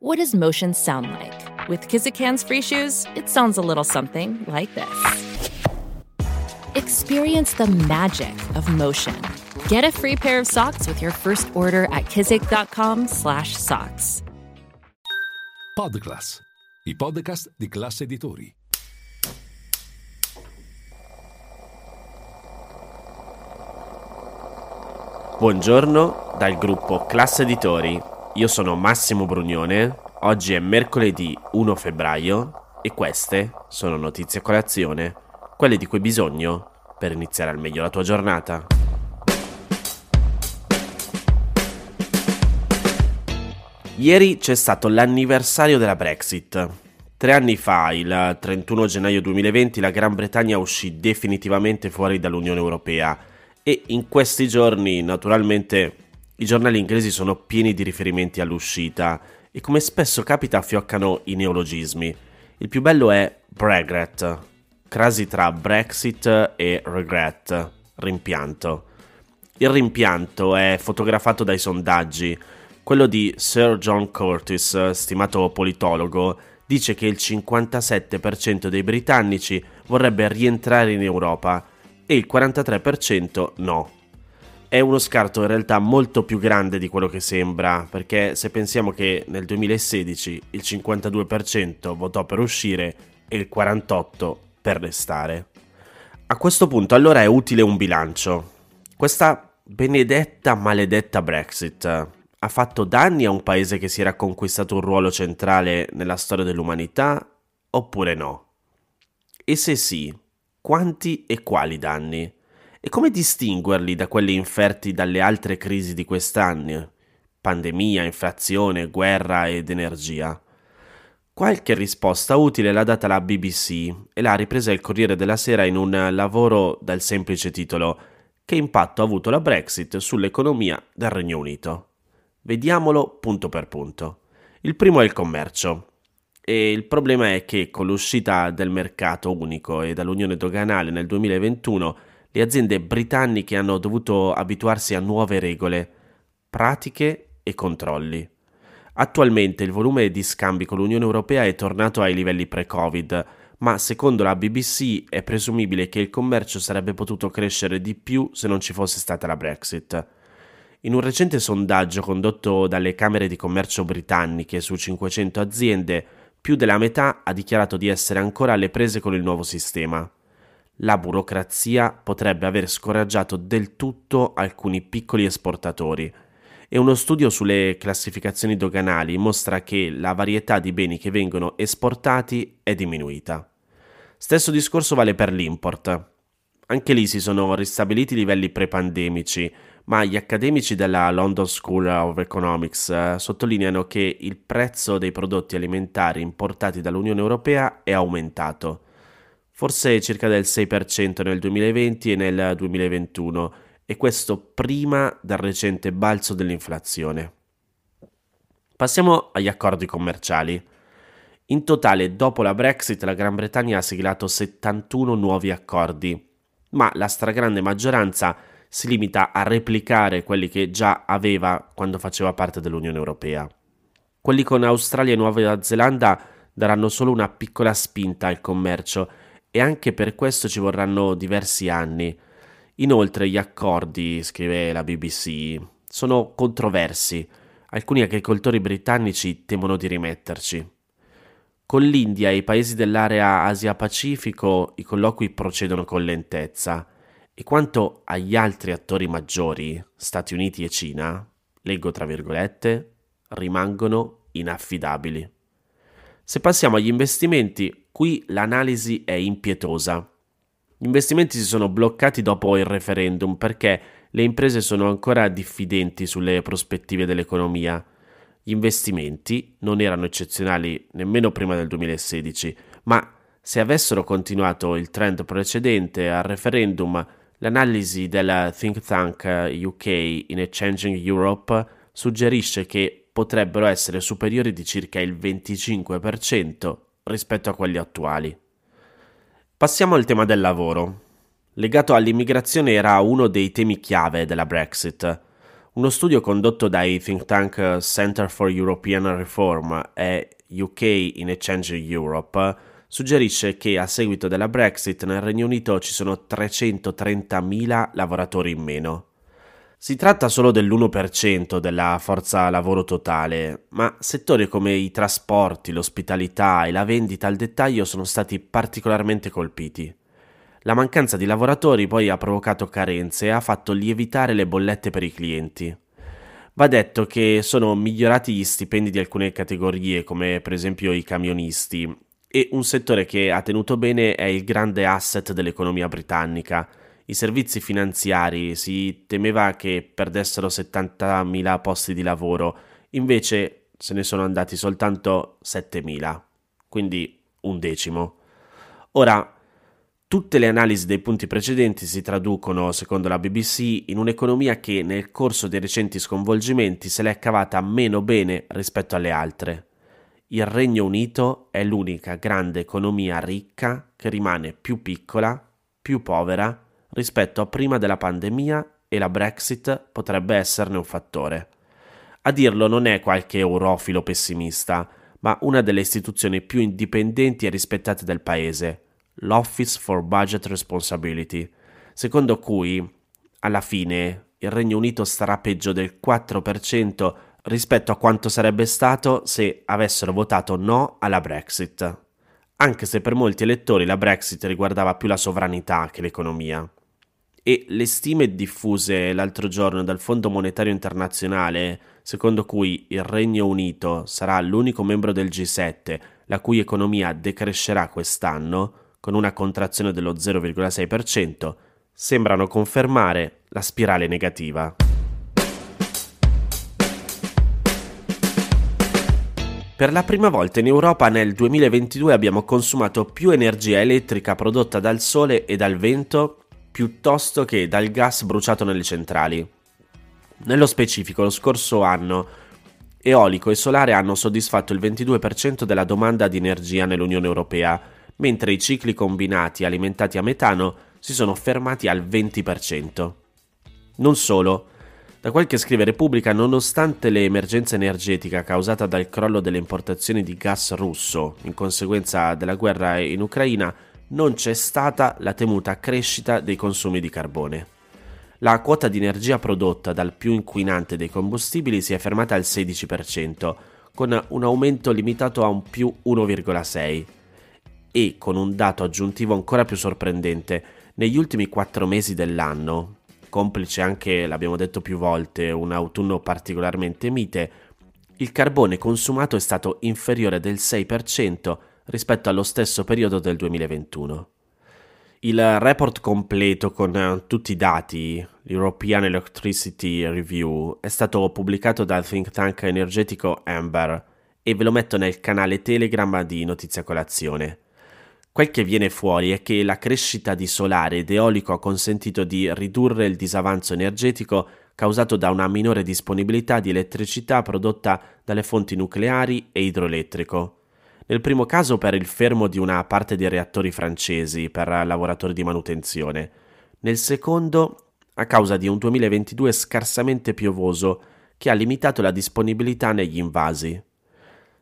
What does motion sound like? With Kizikans free shoes, it sounds a little something like this. Experience the magic of motion. Get a free pair of socks with your first order at kizik.com/socks. Podclass, i podcast di classe editori. Buongiorno dal gruppo Classe Editori. Io sono Massimo Brugnone. Oggi è mercoledì 1 febbraio e queste sono notizie a colazione, quelle di cui hai bisogno per iniziare al meglio la tua giornata. Ieri c'è stato l'anniversario della Brexit. Tre anni fa, il 31 gennaio 2020, la Gran Bretagna uscì definitivamente fuori dall'Unione Europea e in questi giorni naturalmente i giornali inglesi sono pieni di riferimenti all'uscita e come spesso capita fioccano i neologismi. Il più bello è Brexit, crasi tra Brexit e regret, rimpianto. Il rimpianto è fotografato dai sondaggi. Quello di Sir John Curtis, stimato politologo, dice che il 57% dei britannici vorrebbe rientrare in Europa e il 43% no. È uno scarto in realtà molto più grande di quello che sembra, perché se pensiamo che nel 2016 il 52% votò per uscire e il 48% per restare. A questo punto allora è utile un bilancio. Questa benedetta maledetta Brexit ha fatto danni a un paese che si era conquistato un ruolo centrale nella storia dell'umanità oppure no? E se sì, quanti e quali danni? E come distinguerli da quelli inferti dalle altre crisi di quest'anni? Pandemia, inflazione, guerra ed energia. Qualche risposta utile l'ha data la BBC e l'ha ripresa il Corriere della Sera in un lavoro dal semplice titolo Che impatto ha avuto la Brexit sull'economia del Regno Unito? Vediamolo punto per punto. Il primo è il commercio. E il problema è che con l'uscita del mercato unico e dall'unione doganale nel 2021, le aziende britanniche hanno dovuto abituarsi a nuove regole, pratiche e controlli. Attualmente il volume di scambi con l'Unione Europea è tornato ai livelli pre-Covid, ma secondo la BBC è presumibile che il commercio sarebbe potuto crescere di più se non ci fosse stata la Brexit. In un recente sondaggio condotto dalle Camere di Commercio britanniche su 500 aziende, più della metà ha dichiarato di essere ancora alle prese con il nuovo sistema. La burocrazia potrebbe aver scoraggiato del tutto alcuni piccoli esportatori e uno studio sulle classificazioni doganali mostra che la varietà di beni che vengono esportati è diminuita. Stesso discorso vale per l'import. Anche lì si sono ristabiliti i livelli pre-pandemici, ma gli accademici della London School of Economics eh, sottolineano che il prezzo dei prodotti alimentari importati dall'Unione Europea è aumentato, forse circa del 6% nel 2020 e nel 2021, e questo prima del recente balzo dell'inflazione. Passiamo agli accordi commerciali. In totale, dopo la Brexit, la Gran Bretagna ha siglato 71 nuovi accordi, ma la stragrande maggioranza si limita a replicare quelli che già aveva quando faceva parte dell'Unione Europea. Quelli con Australia e Nuova Zelanda daranno solo una piccola spinta al commercio e anche per questo ci vorranno diversi anni. Inoltre gli accordi, scrive la BBC, sono controversi. Alcuni agricoltori britannici temono di rimetterci. Con l'India e i paesi dell'area Asia-Pacifico i colloqui procedono con lentezza. E quanto agli altri attori maggiori, Stati Uniti e Cina, leggo tra virgolette, rimangono inaffidabili. Se passiamo agli investimenti, qui l'analisi è impietosa. Gli investimenti si sono bloccati dopo il referendum perché le imprese sono ancora diffidenti sulle prospettive dell'economia. Gli investimenti non erano eccezionali nemmeno prima del 2016, ma se avessero continuato il trend precedente al referendum L'analisi del think tank UK in a Changing Europe suggerisce che potrebbero essere superiori di circa il 25% rispetto a quelli attuali. Passiamo al tema del lavoro. Legato all'immigrazione era uno dei temi chiave della Brexit. Uno studio condotto dai think tank Center for European Reform e UK in Exchange Europe suggerisce che a seguito della Brexit nel Regno Unito ci sono 330.000 lavoratori in meno. Si tratta solo dell'1% della forza lavoro totale, ma settori come i trasporti, l'ospitalità e la vendita al dettaglio sono stati particolarmente colpiti. La mancanza di lavoratori poi ha provocato carenze e ha fatto lievitare le bollette per i clienti. Va detto che sono migliorati gli stipendi di alcune categorie, come per esempio i camionisti, e un settore che ha tenuto bene è il grande asset dell'economia britannica, i servizi finanziari, si temeva che perdessero 70.000 posti di lavoro, invece se ne sono andati soltanto 7.000, quindi un decimo. Ora, tutte le analisi dei punti precedenti si traducono, secondo la BBC, in un'economia che nel corso dei recenti sconvolgimenti se l'è cavata meno bene rispetto alle altre. Il Regno Unito è l'unica grande economia ricca che rimane più piccola, più povera rispetto a prima della pandemia e la Brexit potrebbe esserne un fattore. A dirlo non è qualche eurofilo pessimista, ma una delle istituzioni più indipendenti e rispettate del paese, l'Office for Budget Responsibility, secondo cui alla fine il Regno Unito starà peggio del 4% rispetto a quanto sarebbe stato se avessero votato no alla Brexit, anche se per molti elettori la Brexit riguardava più la sovranità che l'economia e le stime diffuse l'altro giorno dal Fondo Monetario Internazionale, secondo cui il Regno Unito sarà l'unico membro del G7 la cui economia decrescerà quest'anno, con una contrazione dello 0,6%, sembrano confermare la spirale negativa. Per la prima volta in Europa nel 2022 abbiamo consumato più energia elettrica prodotta dal sole e dal vento piuttosto che dal gas bruciato nelle centrali. Nello specifico, lo scorso anno eolico e solare hanno soddisfatto il 22% della domanda di energia nell'Unione Europea, mentre i cicli combinati alimentati a metano si sono fermati al 20%. Non solo, da quel che scrive Repubblica, nonostante l'emergenza energetica causata dal crollo delle importazioni di gas russo in conseguenza della guerra in Ucraina, non c'è stata la temuta crescita dei consumi di carbone. La quota di energia prodotta dal più inquinante dei combustibili si è fermata al 16%, con un aumento limitato a un più 1,6%. E con un dato aggiuntivo ancora più sorprendente, negli ultimi quattro mesi dell'anno, complice anche, l'abbiamo detto più volte, un autunno particolarmente mite, il carbone consumato è stato inferiore del 6% rispetto allo stesso periodo del 2021. Il report completo con eh, tutti i dati, l'European Electricity Review, è stato pubblicato dal think tank energetico Amber e ve lo metto nel canale Telegram di Notizia Colazione. Quel che viene fuori è che la crescita di solare ed eolico ha consentito di ridurre il disavanzo energetico causato da una minore disponibilità di elettricità prodotta dalle fonti nucleari e idroelettrico nel primo caso per il fermo di una parte dei reattori francesi per lavoratori di manutenzione, nel secondo a causa di un 2022 scarsamente piovoso che ha limitato la disponibilità negli invasi.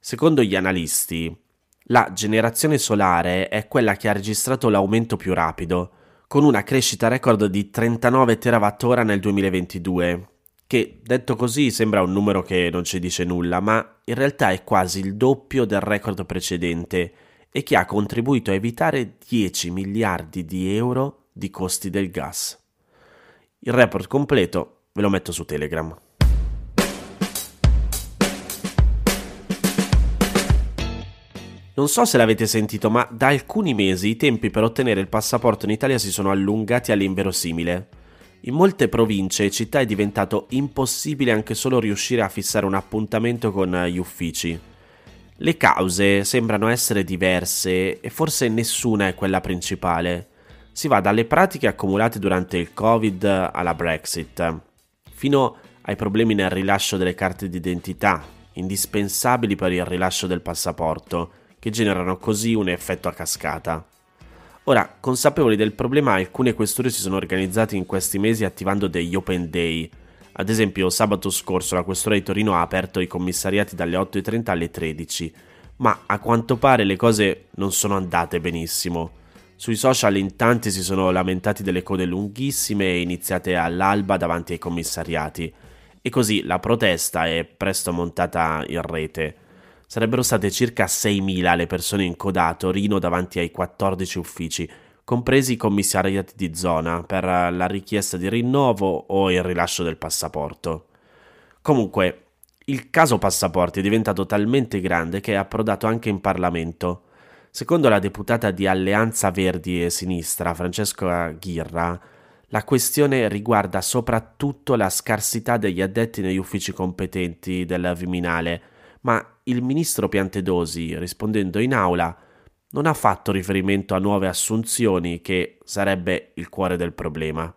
Secondo gli analisti, la generazione solare è quella che ha registrato l'aumento più rapido, con una crescita record di 39 TWh nel 2022, che detto così sembra un numero che non ci dice nulla, ma in realtà è quasi il doppio del record precedente e che ha contribuito a evitare 10 miliardi di euro di costi del gas. Il report completo ve lo metto su Telegram. Non so se l'avete sentito, ma da alcuni mesi i tempi per ottenere il passaporto in Italia si sono allungati all'inverosimile. In molte province e città è diventato impossibile anche solo riuscire a fissare un appuntamento con gli uffici. Le cause sembrano essere diverse e forse nessuna è quella principale. Si va dalle pratiche accumulate durante il Covid alla Brexit, fino ai problemi nel rilascio delle carte d'identità, indispensabili per il rilascio del passaporto, che generano così un effetto a cascata. Ora, consapevoli del problema, alcune questure si sono organizzate in questi mesi attivando degli open day, Ad esempio, sabato scorso la Questura di Torino ha aperto i commissariati dalle 8.30 alle 13, ma a quanto pare le cose non sono andate benissimo. Sui social in tanti si sono lamentati delle code lunghissime iniziate all'alba davanti ai commissariati, e così la protesta è presto montata in rete. Sarebbero state circa 6.000 le persone in coda a Torino davanti ai 14 uffici, compresi i commissariati di zona, per la richiesta di rinnovo o il rilascio del passaporto. Comunque, il caso passaporti è diventato talmente grande che è approdato anche in Parlamento. Secondo la deputata di Alleanza Verdi e Sinistra, Francesca Ghirra, la questione riguarda soprattutto la scarsità degli addetti negli uffici competenti del Viminale, ma il ministro Piantedosi, rispondendo in aula, non ha fatto riferimento a nuove assunzioni, che sarebbe il cuore del problema.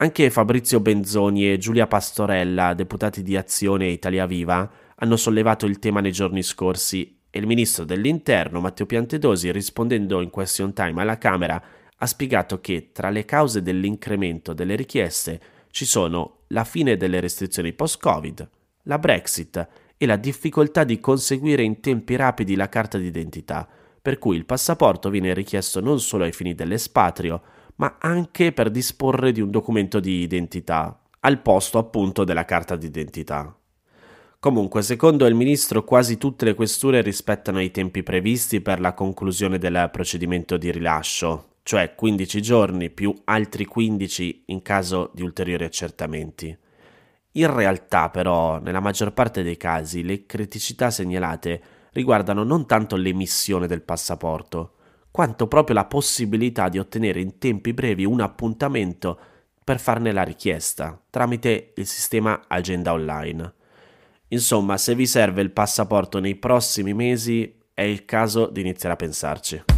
Anche Fabrizio Benzoni e Giulia Pastorella, deputati di Azione Italia Viva, hanno sollevato il tema nei giorni scorsi e il ministro dell'Interno, Matteo Piantedosi, rispondendo in question time alla Camera, ha spiegato che tra le cause dell'incremento delle richieste ci sono la fine delle restrizioni post-Covid, la Brexit e la difficoltà di conseguire in tempi rapidi la carta d'identità, per cui il passaporto viene richiesto non solo ai fini dell'espatrio, ma anche per disporre di un documento di identità, al posto appunto della carta d'identità. Comunque, secondo il ministro, quasi tutte le questure rispettano i tempi previsti per la conclusione del procedimento di rilascio, cioè 15 giorni più altri 15 in caso di ulteriori accertamenti. In realtà, però, nella maggior parte dei casi, le criticità segnalate riguardano non tanto l'emissione del passaporto, quanto proprio la possibilità di ottenere in tempi brevi un appuntamento per farne la richiesta tramite il sistema Agenda Online. Insomma, se vi serve il passaporto nei prossimi mesi, è il caso di iniziare a pensarci.